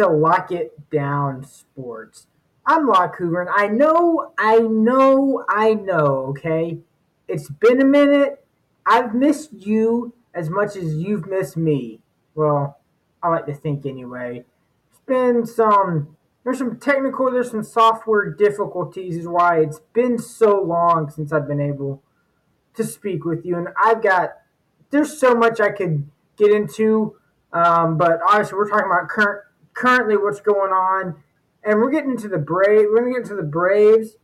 To Locke It Down Sports. I'm Locke Hoover, and I know, I know, I know, okay? It's been a minute. I've missed you as much as you've missed me. Well, I like to think anyway. It's been some, there's some technical, there's some software difficulties, is why it's been so long since I've been able to speak with you. And I've got, there's so much I could get into, um, but obviously we're talking about current, currently what's going on, and we're getting into the Brave. We're gonna get into the Braves.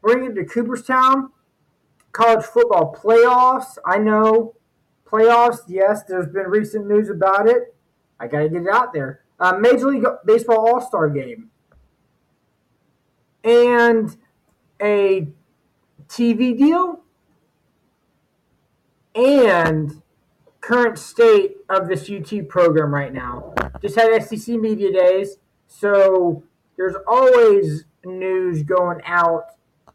We're gonna get to Cooperstown college football playoffs. I know playoffs. Yes, there's been recent news about it. I gotta get it out there. Uh, Major League Baseball All Star Game and a TV deal and current state of this UT program right now. Just had SEC Media Days, so there's always news going out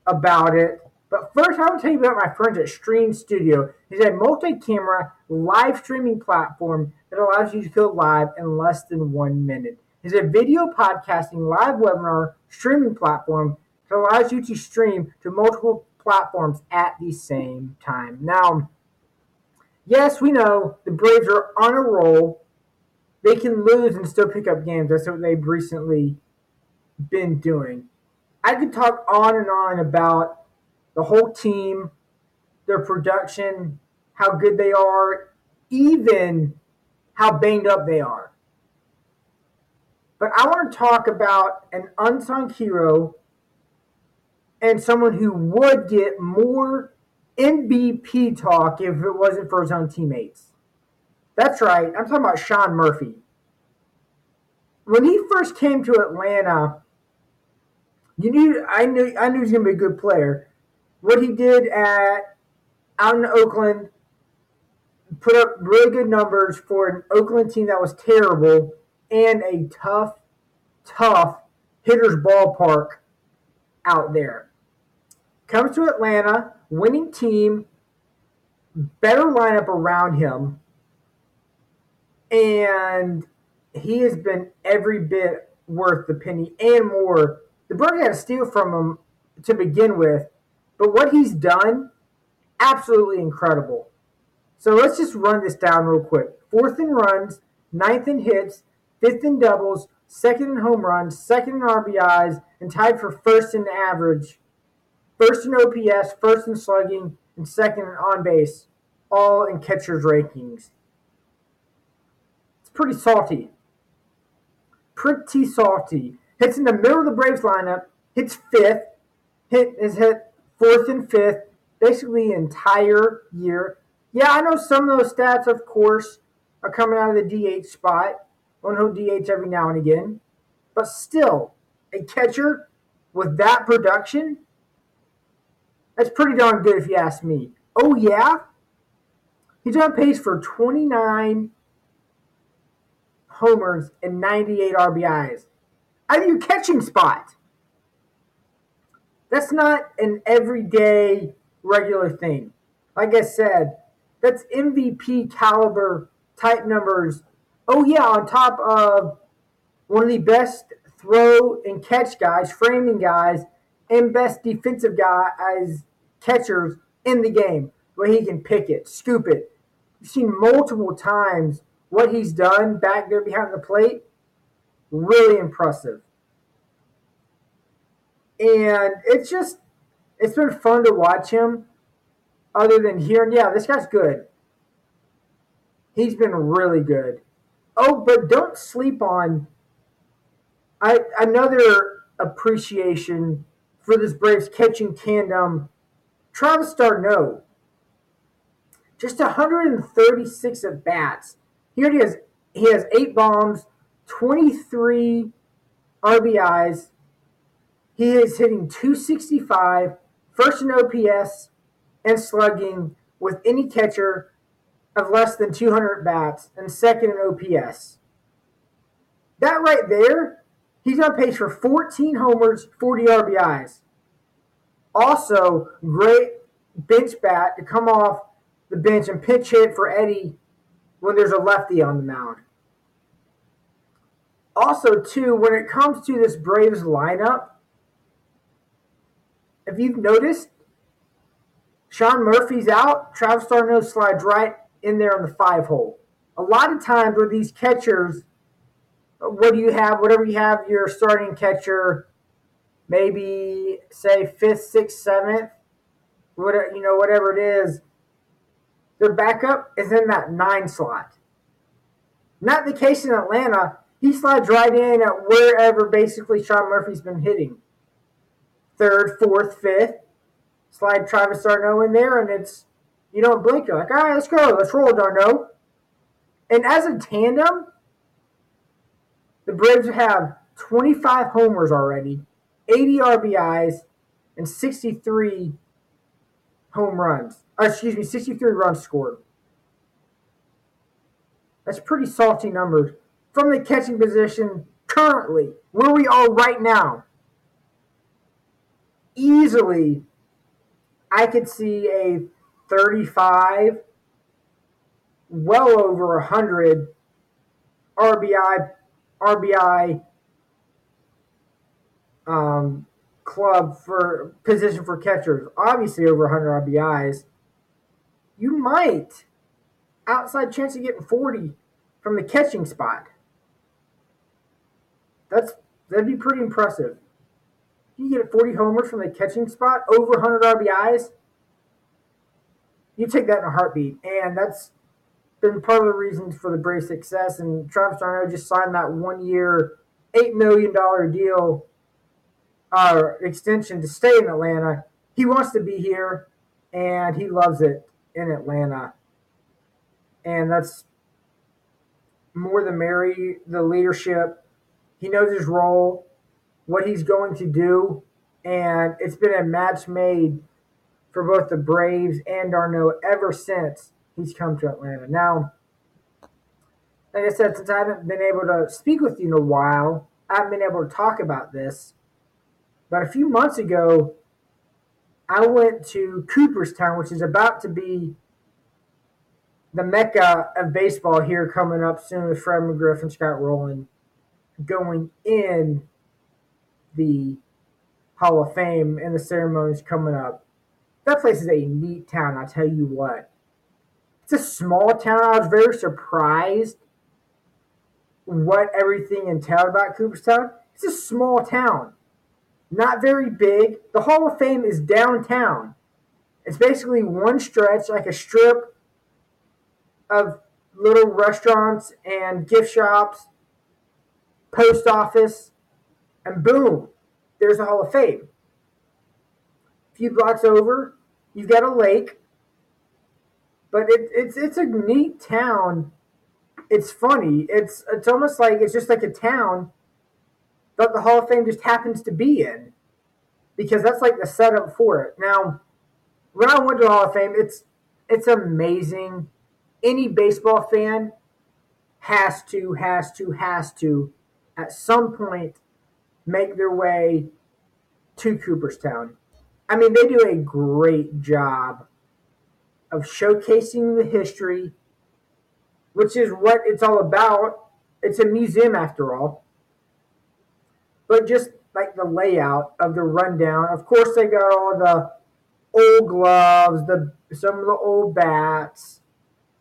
about it. But first, I want to tell you about my friends at Stream Studio. It's a multi-camera live streaming platform that allows you to go live in less than one minute. It's a video podcasting live webinar streaming platform that allows you to stream to multiple platforms at the same time. Now, yes, we know the Braves are on a roll. They can lose and still pick up games. That's what they've recently been doing. I could talk on and on about the whole team, their production, how good they are, even how banged up they are. But I want to talk about an unsung hero and someone who would get more MVP talk if it wasn't for his own teammates. That's right. I'm talking about Sean Murphy. When he first came to Atlanta, you knew I knew I knew he was going to be a good player. What he did at out in Oakland put up really good numbers for an Oakland team that was terrible and a tough, tough hitter's ballpark out there. Comes to Atlanta, winning team, better lineup around him, and he has been every bit worth the penny and more. The Browns had to steal from him to begin with, but what he's done, absolutely incredible. So let's just run this down real quick. Fourth in runs, ninth in hits, fifth in doubles, second in home runs, second in RBIs, and tied for first in average, first in OPS, first in slugging, and second in on base, all in catcher's rankings. It's pretty salty. Pretty salty. Hits in the middle of the Braves lineup, hits fifth, hit is hit fourth and fifth, basically the entire year. Yeah, I know some of those stats, of course, are coming out of the DH spot. One who DH every now and again. But still, a catcher with that production, that's pretty darn good if you ask me. Oh, yeah? He's on pace for 29 homers and 98 RBIs out of your catching spot. That's not an everyday regular thing. Like I said, that's MVP caliber type numbers. Oh yeah, on top of one of the best throw and catch guys, framing guys, and best defensive guys, catchers in the game, where he can pick it, scoop it. You've seen multiple times what he's done back there behind the plate. Really impressive. And it's just, it's been fun to watch him other than hearing, yeah, this guy's good. He's been really good. Oh, but don't sleep on I, another appreciation for this Braves catching tandem. Travis d'Arnaud, just 136 at bats. Here he has he has eight bombs, 23 RBIs. He is hitting 265, first in OPS and slugging with any catcher of less than 200 bats, and second in OPS. That right there, he's on pace for 14 homers, 40 RBIs. Also, great bench bat to come off the bench and pitch hit for Eddie when there's a lefty on the mound. also, too, when it comes to this Braves lineup, if you've noticed, Sean Murphy's out. Travis d'Arnaud slides right in there on the five hole. A lot of times with these catchers, what do you have? Whatever you have, your starting catcher, maybe say fifth, sixth, seventh, whatever you know, whatever it is. Their backup is in that nine slot. Not the case in Atlanta. He slides right in at wherever basically Sean Murphy's been hitting. Third, fourth, fifth. Slide Travis d'Arnaud in there, and it's you don't blink. You're like, all right, let's go, let's roll, d'Arnaud. And as a tandem, the Braves have 25 homers already, 80 RBIs, and 63 home runs. Uh, excuse me, 63 runs scored. That's pretty salty numbers from the catching position currently, where we are right now. Easily, I could see a 35, well over 100 RBI RBI um, club for position for catchers. Obviously, over 100 RBIs. You might outside chance of getting 40 from the catching spot. That's that'd be pretty impressive. You get 40 homers from the catching spot, over 100 RBIs. You take that in a heartbeat, and that's been part of the reasons for the Braves' success. And Travis d'Arnaud just signed that one-year, eight million dollar deal uh, extension to stay in Atlanta. He wants to be here, and he loves it in Atlanta. And that's more than merry. The leadership, he knows his role, what he's going to do, and it's been a match made for both the Braves and d'Arnaud ever since he's come to Atlanta. Now, like I said, since I haven't been able to speak with you in a while, I haven't been able to talk about this. But a few months ago, I went to Cooperstown, which is about to be the mecca of baseball here coming up soon with Fred McGriff and Scott Rolen going in the Hall of Fame and the ceremonies coming up. That place is a neat town, I'll tell you what. It's a small town. I was very surprised what everything entailed about Cooperstown. It's a small town, not very big. The Hall of Fame is downtown. It's basically one stretch, like a strip of little restaurants and gift shops, post office, and boom, there's the Hall of Fame. A few blocks over, you've got a lake, but it, it's it's a neat town. It's funny. It's it's almost like it's just like a town that the Hall of Fame just happens to be in, because that's like the setup for it. Now, when I went to the Hall of Fame, it's it's amazing any baseball fan has to, has to, has to, at some point, make their way to Cooperstown. I mean, they do a great job of showcasing the history, which is what it's all about. It's a museum after all. But just like the layout of the rundown, of course, they got all the old gloves, the some of the old bats,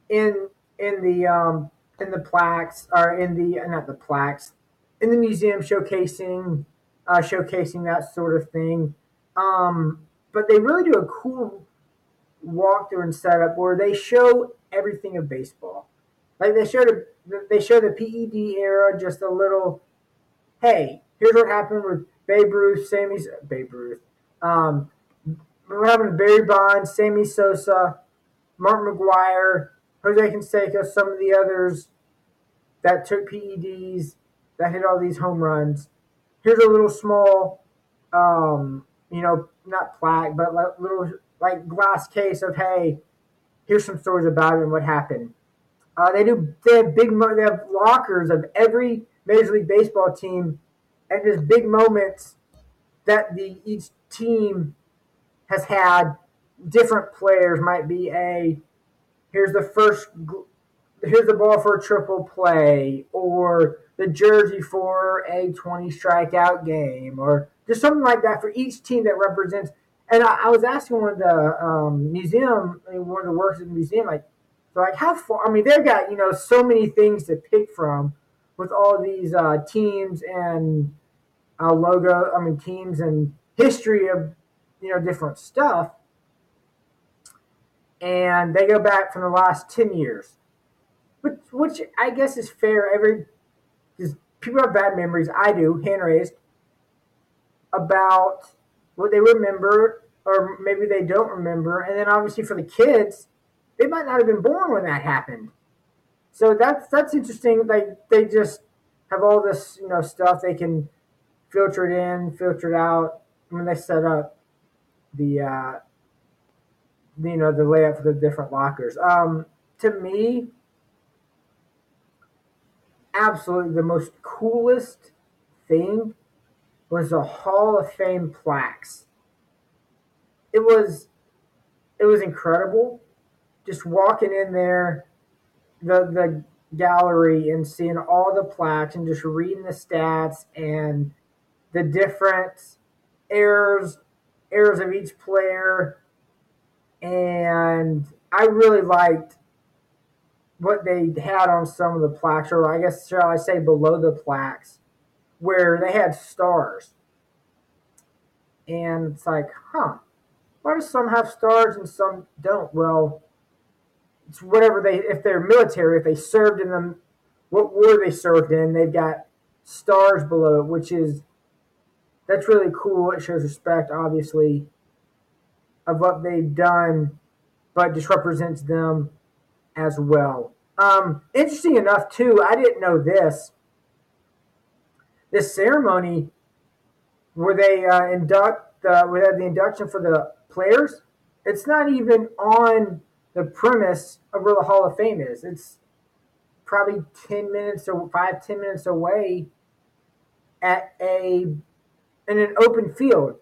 in in the um, in the plaques or in the not the plaques in the museum showcasing uh, showcasing that sort of thing. Um, but they really do a cool walkthrough and setup where they show everything of baseball. Like they showed a, they show the PED era, just a little. Hey, here's what happened with Babe Ruth, Sammy Babe Ruth. Um, what happened Barry Bonds, Sammy Sosa, Mark McGwire, Jose Canseco, some of the others that took PEDs, that hit all these home runs. Here's a little small, um, you know, not plaque, but like little like glass case of hey, here's some stories about it and what happened. Uh, they do. They have big. They have lockers of every Major League Baseball team, and just big moments that the each team has had. Different players might be a here's the first here's the ball for a triple play or the jersey for a 20 strikeout game or just something like that for each team that represents. And I, I was asking one of the um, museum, one of the workers in the museum, like, so like how far? I mean, they've got you know so many things to pick from with all these uh, teams and uh, logo. I mean, teams and history of you know different stuff. And they go back from the last ten years, which which I guess is fair. Every because people have bad memories. I do, hand raised, about what they remember, or maybe they don't remember. And then obviously for the kids, they might not have been born when that happened. So that's that's interesting. Like they just have all this, you know, stuff they can filter it in, filter it out when they set up the, uh, you know, the layout for the different lockers. Um, to me, absolutely the most coolest thing was the Hall of Fame plaques. It was it was incredible just walking in there the the gallery and seeing all the plaques and just reading the stats and the different errors errors of each player and I really liked what they had on some of the plaques, or I guess shall I say below the plaques, where they had stars. And it's like, huh, why do some have stars and some don't? Well, whatever they, if they're military, if they served in them, what war they served in, they've got stars below which is, that's really cool. It shows respect, obviously, of what they've done, but just represents them as well. Um, interesting enough, too, I didn't know this. This ceremony where they uh, induct, uh, where they have the induction for the players, it's not even on the premise of where the Hall of Fame is. It's probably 10 minutes or five, 10 minutes away at a in an open field.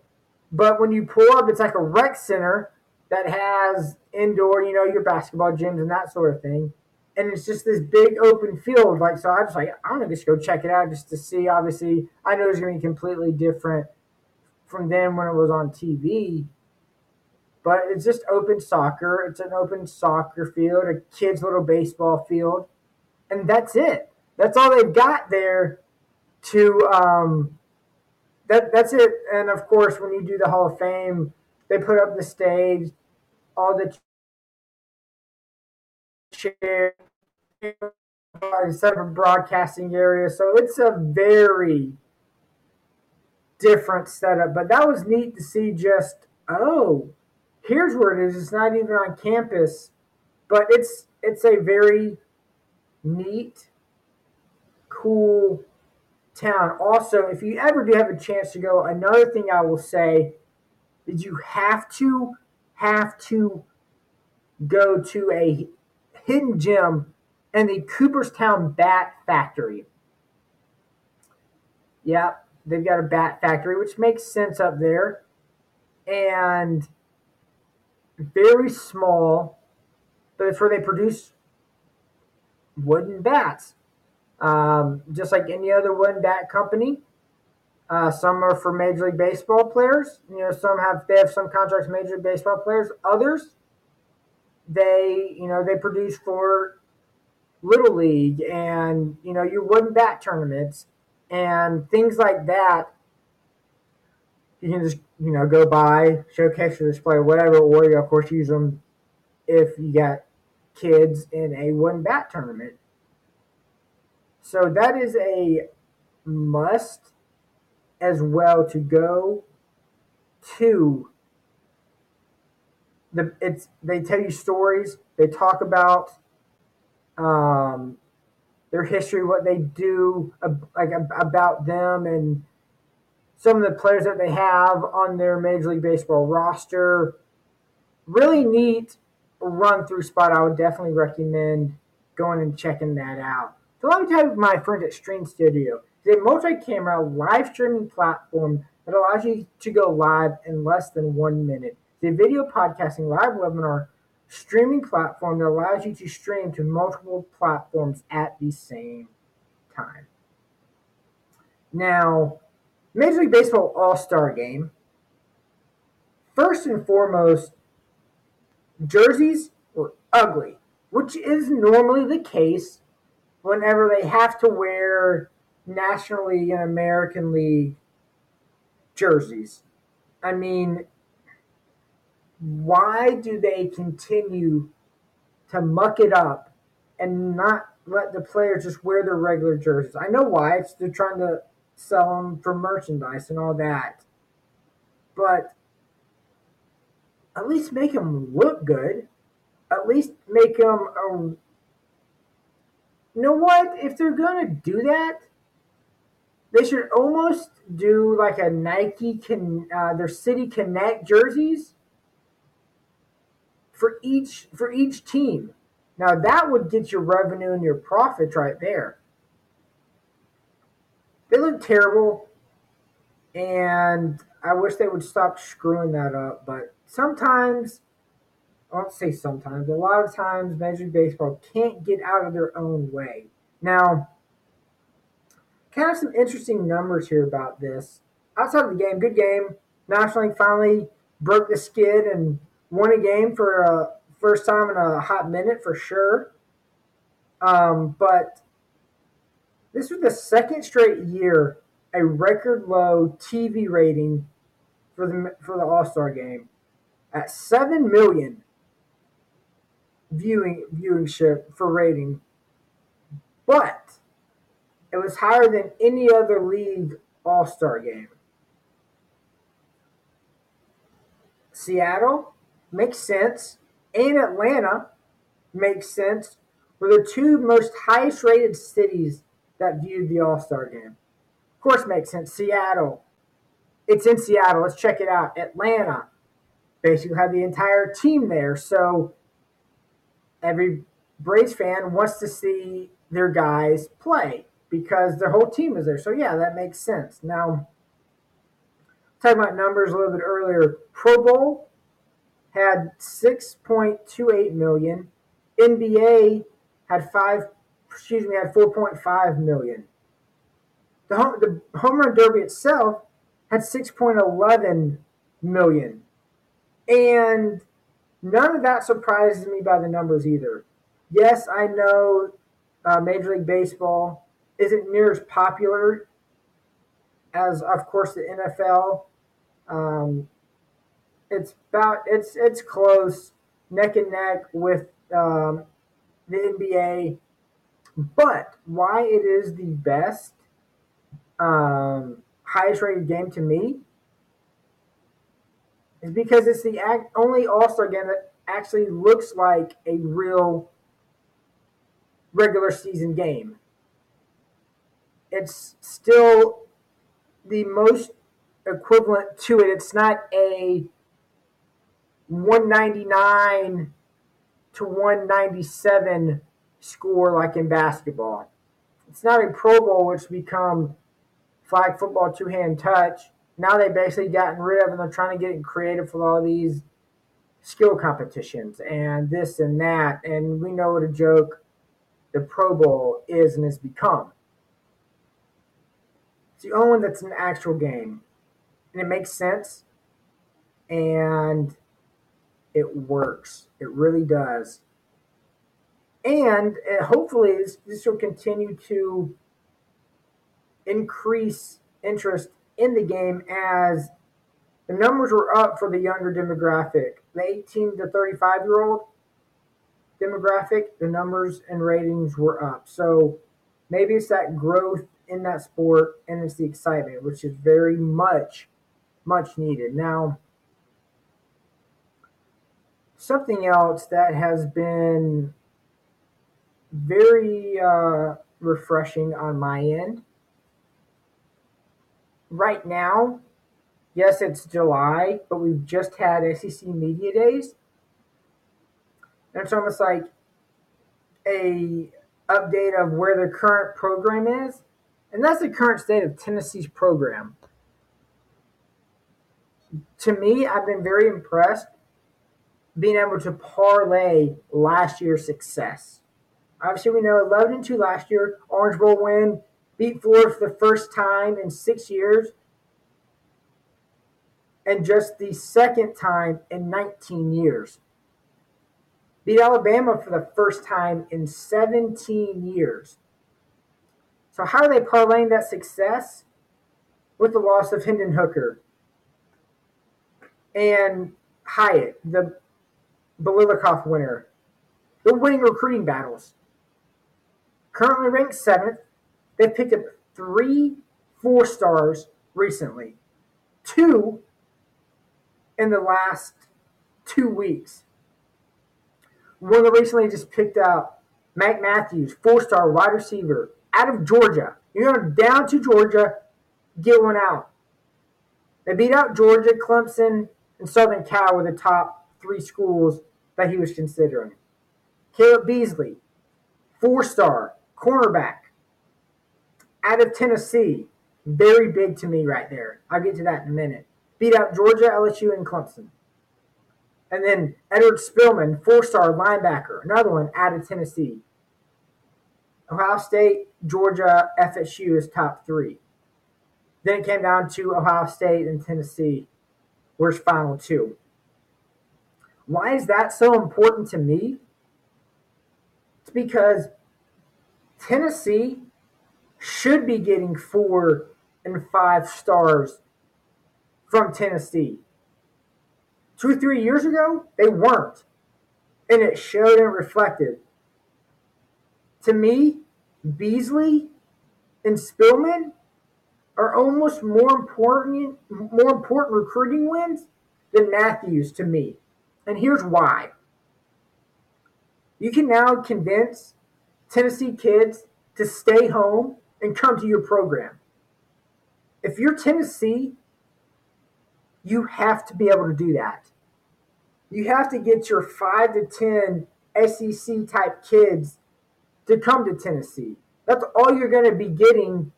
But when you pull up, it's like a rec center that has indoor, you know, your basketball gyms and that sort of thing. And it's just this big open field. Like, so I was like, I'm gonna just go check it out just to see. Obviously, I know it's gonna be completely different from then when it was on TV. But it's just open soccer. It's an open soccer field, a kid's little baseball field, and that's it. That's all they've got there to um, that that's it. And of course, when you do the Hall of Fame, they put up the stage, all the chairs, set up a broadcasting area. So it's a very different setup. But that was neat to see. Just oh, here's where it is. It's not even on campus, but it's it's a very neat, cool town. Also, if you ever do have a chance to go, another thing I will say is you have to have to go to a hidden gem in the Cooperstown Bat Factory. Yep, they've got a bat factory, which makes sense up there. And very small, but it's where they produce wooden bats. Um, just like any other wooden bat company. Uh, some are for Major League Baseball players. You know, some have they have some contracts Major League Baseball players. Others, they you know they produce for Little League and you know your wooden bat tournaments and things like that. You can just you know go by, showcase your display, or whatever, or you of course use them if you got kids in a wooden bat tournament. So that is a must as well to go to the it's they tell you stories they talk about um, their history what they do like about them and some of the players that they have on their major league baseball roster really neat run through spot i would definitely recommend going and checking that out so let me tell you about my friends at stream studio it's a multi-camera live streaming platform that allows you to go live in less than one minute. It's a video podcasting live webinar streaming platform that allows you to stream to multiple platforms at the same time. Now, Major League Baseball All Star Game. First and foremost, jerseys were ugly, which is normally the case whenever they have to wear National League and American League jerseys. I mean, why do they continue to muck it up and not let the players just wear their regular jerseys? I know why. It's they're trying to sell them for merchandise and all that. But at least make them look good. At least make them. Um, you know what? If they're gonna do that, they should almost do like a Nike can uh, their City Connect jerseys for each for each team. Now that would get your revenue and your profits right there. They look terrible, and I wish they would stop screwing that up. But sometimes, I won't say sometimes, a lot of times, Major League Baseball can't get out of their own way. Now, kind of some interesting numbers here about this. Outside of the game, good game. National League finally broke the skid and won a game for a first time in a hot minute for sure. Um, but this was the second straight year a record low TV rating for the for the All Star game at seven million viewing viewership for rating, but it was higher than any other league All Star game. Seattle makes sense, and Atlanta makes sense. Were the two most highest rated cities that viewed the All Star game. Of course, makes sense. Seattle. It's in Seattle. Let's check it out. Atlanta. Basically, have the entire team there. So every Braves fan wants to see their guys play because their whole team is there. So yeah, that makes sense. Now, talking about numbers a little bit earlier, Pro Bowl had 6.28 million. NBA had five excuse me, had 4.5 million. The home, the home run derby itself had 6.11 million. And none of that surprises me by the numbers either. Yes, I know uh, Major League Baseball isn't near as popular as, of course, the NFL. Um, it's about it's it's close, neck and neck with um, the NBA but why it is the best, um, highest rated game to me is because it's the only All Star game that actually looks like a real regular season game. It's still the most equivalent to it. It's not a 199 to 197 score like in basketball. It's not a Pro Bowl, which become flag football two hand touch. Now they've basically gotten rid of and they're trying to get creative with all these skill competitions and this and that. And we know what a joke the Pro Bowl is and has become. It's the only one that's an actual game. And it makes sense. And it works. It really does and uh, hopefully this, this will continue to increase interest in the game as the numbers were up for the younger demographic. The 18 to 35 year old demographic the numbers and ratings were up. So maybe it's that growth in that sport and it's the excitement which is very much much needed. Now something else that has been very uh, refreshing on my end. Right now, yes, it's July, but we've just had SEC Media Days. And it's almost like a update of where the current program is. And that's the current state of Tennessee's program. To me, I've been very impressed being able to parlay last year's success Obviously, we know 11 and 2 last year, Orange Bowl win, beat Florida for the first time in six years, and just the second time in 19 years. Beat Alabama for the first time in 17 years. So, how are they parlaying that success? With the loss of Hendon Hooker and Hyatt, the Biletnikoff winner. They're winning recruiting battles. Currently ranked seventh, they picked up three four stars recently, two in the last two weeks. One that recently just picked up Mac Matthews, four star wide receiver out of Georgia. You're down to Georgia, get one out. They beat out Georgia, Clemson, and Southern Cal were the top three schools that he was considering. Caleb Beasley, four star cornerback out of Tennessee. Very big to me right there. I'll get to that in a minute. Beat out Georgia, LSU, and Clemson. And then Edward Spillman, four star linebacker, another one out of Tennessee. Ohio State, Georgia, FSU is top three. Then it came down to Ohio State and Tennessee, where's final two. Why is that so important to me? It's because Tennessee should be getting four and five stars from Tennessee. Two three years ago, they weren't. And it showed and reflected. To me, Beasley and Spillman are almost more important more important recruiting wins than Matthews to me. And here's why. You can now convince Tennessee kids to stay home and come to your program. If you're Tennessee, you have to be able to do that. You have to get your 5 to 10 SEC type kids to come to Tennessee. That's all you're going to be getting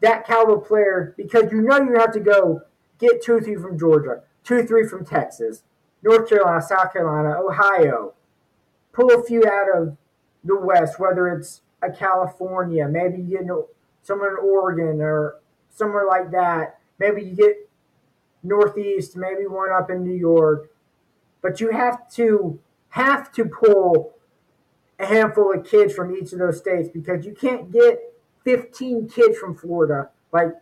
that caliber player because you know you have to go get two or three from Georgia, two or three from Texas, North Carolina, South Carolina, Ohio. Pull a few out of the West, whether it's a California, maybe you know somewhere in Oregon or somewhere like that. Maybe you get Northeast, maybe one up in New York. But you have to have to pull a handful of kids from each of those states because you can't get 15 kids from Florida like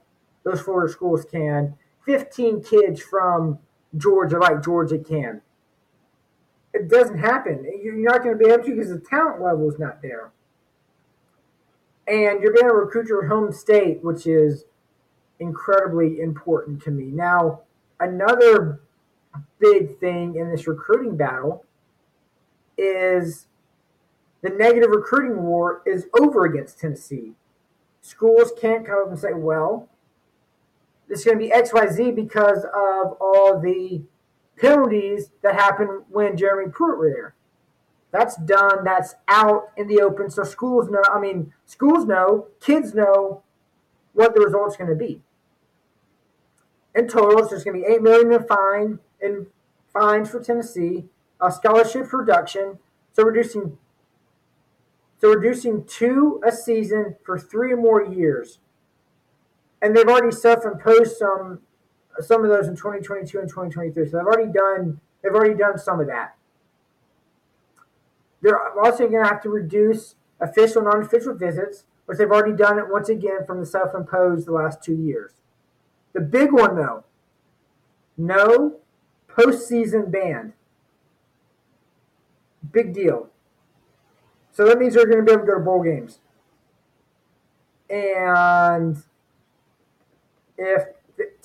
those Florida schools can, 15 kids from Georgia like Georgia can. It doesn't happen. You're not going to be able to because the talent level is not there. And you're going to recruit your home state, which is incredibly important to me. Now, another big thing in this recruiting battle is the negative recruiting war is over against Tennessee. Schools can't come up and say, well, this is going to be XYZ because of all the penalties that happen when Jeremy Pruitt. That's done. That's out in the open. So schools know. I mean, schools know. Kids know what the result's going to be. In total, just going to be eight million in fine in fines for Tennessee, a scholarship reduction, so reducing so reducing two a season for three or more years. And they've already self-imposed some some of those in 2022 and 2023. So they've already done they've already done some of that. They're also going to have to reduce official and non-official visits, which they've already done it once again from the self-imposed the last two years. The big one though, no postseason ban. Big deal. So that means they're going to be able to go to bowl games. And if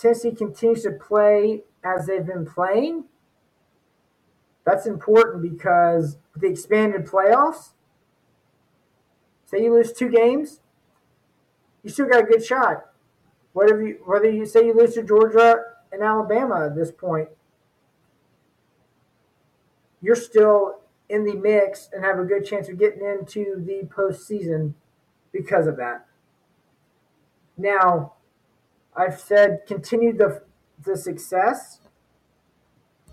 Tennessee continues to play as they've been playing, that's important because the expanded playoffs, say you lose two games, you still got a good shot. Whether you, whether you say you lose to Georgia and Alabama at this point, you're still in the mix and have a good chance of getting into the postseason because of that. Now, I've said continue the the success.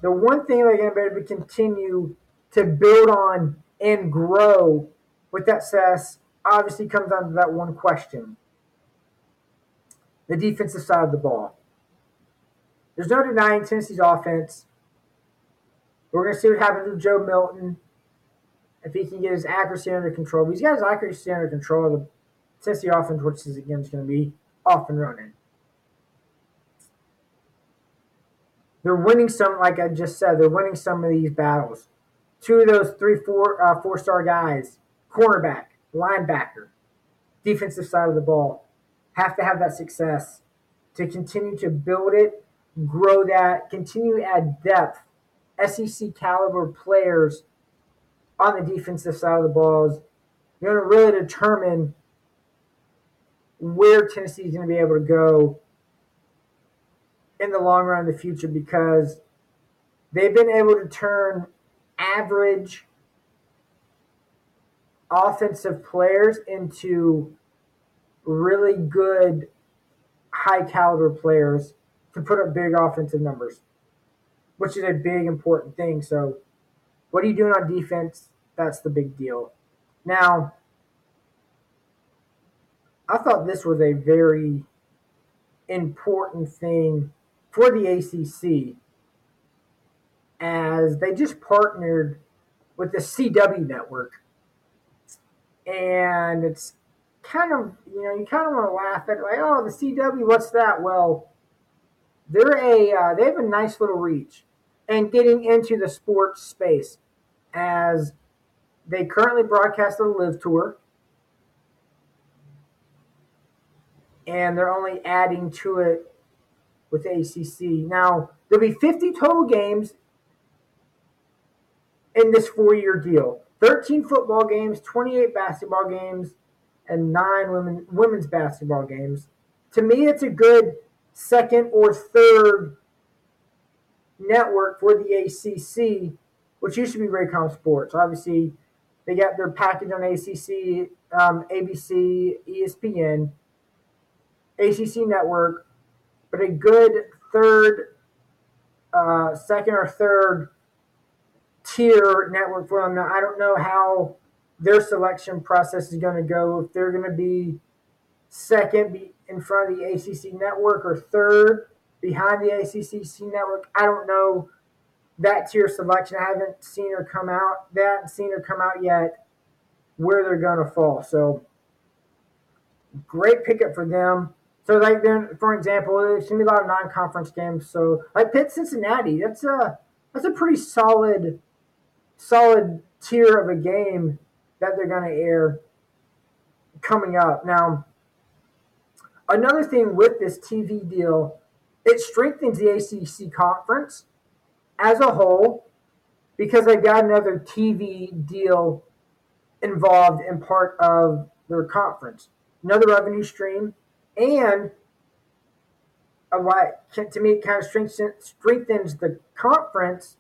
The one thing they're going to be able to continue to build on and grow with that success obviously comes down to that one question. the defensive side of the ball. There's no denying Tennessee's offense. We're going to see what happens with Joe Milton if he can get his accuracy under control. But he's got his accuracy under control. The Tennessee offense, which is again is going to be off and running. They're winning some, like I just said, they're winning some of these battles. Two of those three, four, uh, four star guys, cornerback, linebacker, defensive side of the ball, have to have that success to continue to build it, grow that, continue to add depth. SEC caliber players on the defensive side of the ball is going to really determine where Tennessee is going to be able to go in the long run in the future because they've been able to turn average offensive players into really good high caliber players to put up big offensive numbers, which is a big important thing. So, what are you doing on defense? That's the big deal. Now, I thought this was a very important thing for the ACC as they just partnered with the CW network. And it's kind of, you know, you kind of want to laugh at like, oh, the CW, what's that? Well, they're a, uh, they have a nice little reach and getting into the sports space as they currently broadcast the LIV Tour. And they're only adding to it with ACC. Now, there'll be 50 total games in this four year deal 13 football games, 28 basketball games, and nine women, women's basketball games. To me, it's a good second or third network for the ACC, which used to be Raycom Sports. Obviously, they got their package on ACC, um, ABC, ESPN, ACC network, but a good third, uh, second or third tier network for them. Now, I don't know how their selection process is going to go. If they're going to be second be in front of the ACC network or third behind the ACC network, I don't know that tier selection. I haven't seen her come out that seen her come out yet where they're going to fall. So great pickup for them. So like then, for example, there's gonna be a lot of non-conference games. So like Pitt Cincinnati, that's a that's a pretty solid solid tier of a game that they're gonna air coming up. Now, another thing with this TV deal, it strengthens the ACC conference as a whole because they've got another TV deal involved in part of their conference, another revenue stream and what to me it kind of strengthens, strengthens the conference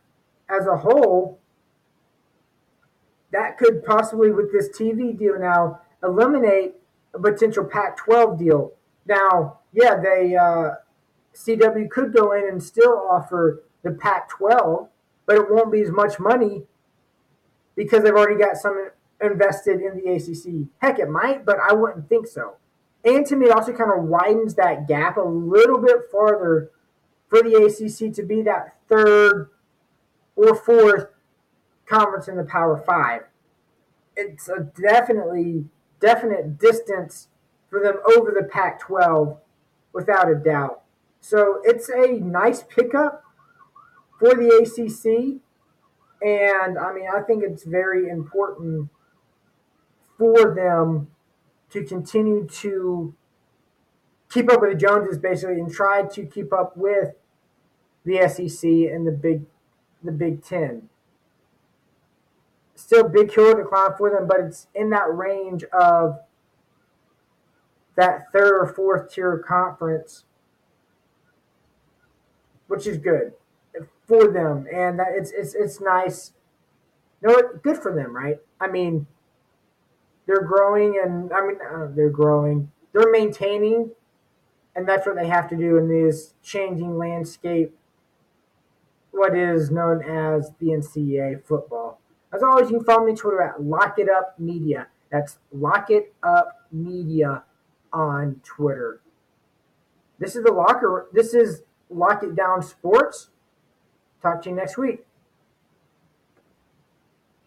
as a whole. That could possibly, with this TV deal now, eliminate a potential Pac-12 deal. Now, yeah, they uh, CW could go in and still offer the Pac-12, but it won't be as much money because they've already got some invested in the ACC. Heck, it might, but I wouldn't think so. And to me, it also kind of widens that gap a little bit farther for the ACC to be that third or fourth conference in the Power Five. It's a definitely definite distance for them over the Pac 12, without a doubt. So it's a nice pickup for the ACC. And I mean, I think it's very important for them to continue to keep up with the Joneses basically and try to keep up with the SEC and the Big the Big Ten. Still big hill to climb for them, but it's in that range of that third or fourth tier conference, which is good for them, and that it's it's it's nice. Know? Good for them, right? I mean, they're growing, and I mean uh, they're growing. They're maintaining, and that's what they have to do in this changing landscape. What is known as the NCAA football. As always, you can follow me on Twitter at Lock It Up Media. That's Lock It Up Media on Twitter. This is the locker. This is Locke It Down Sports. Talk to you next week.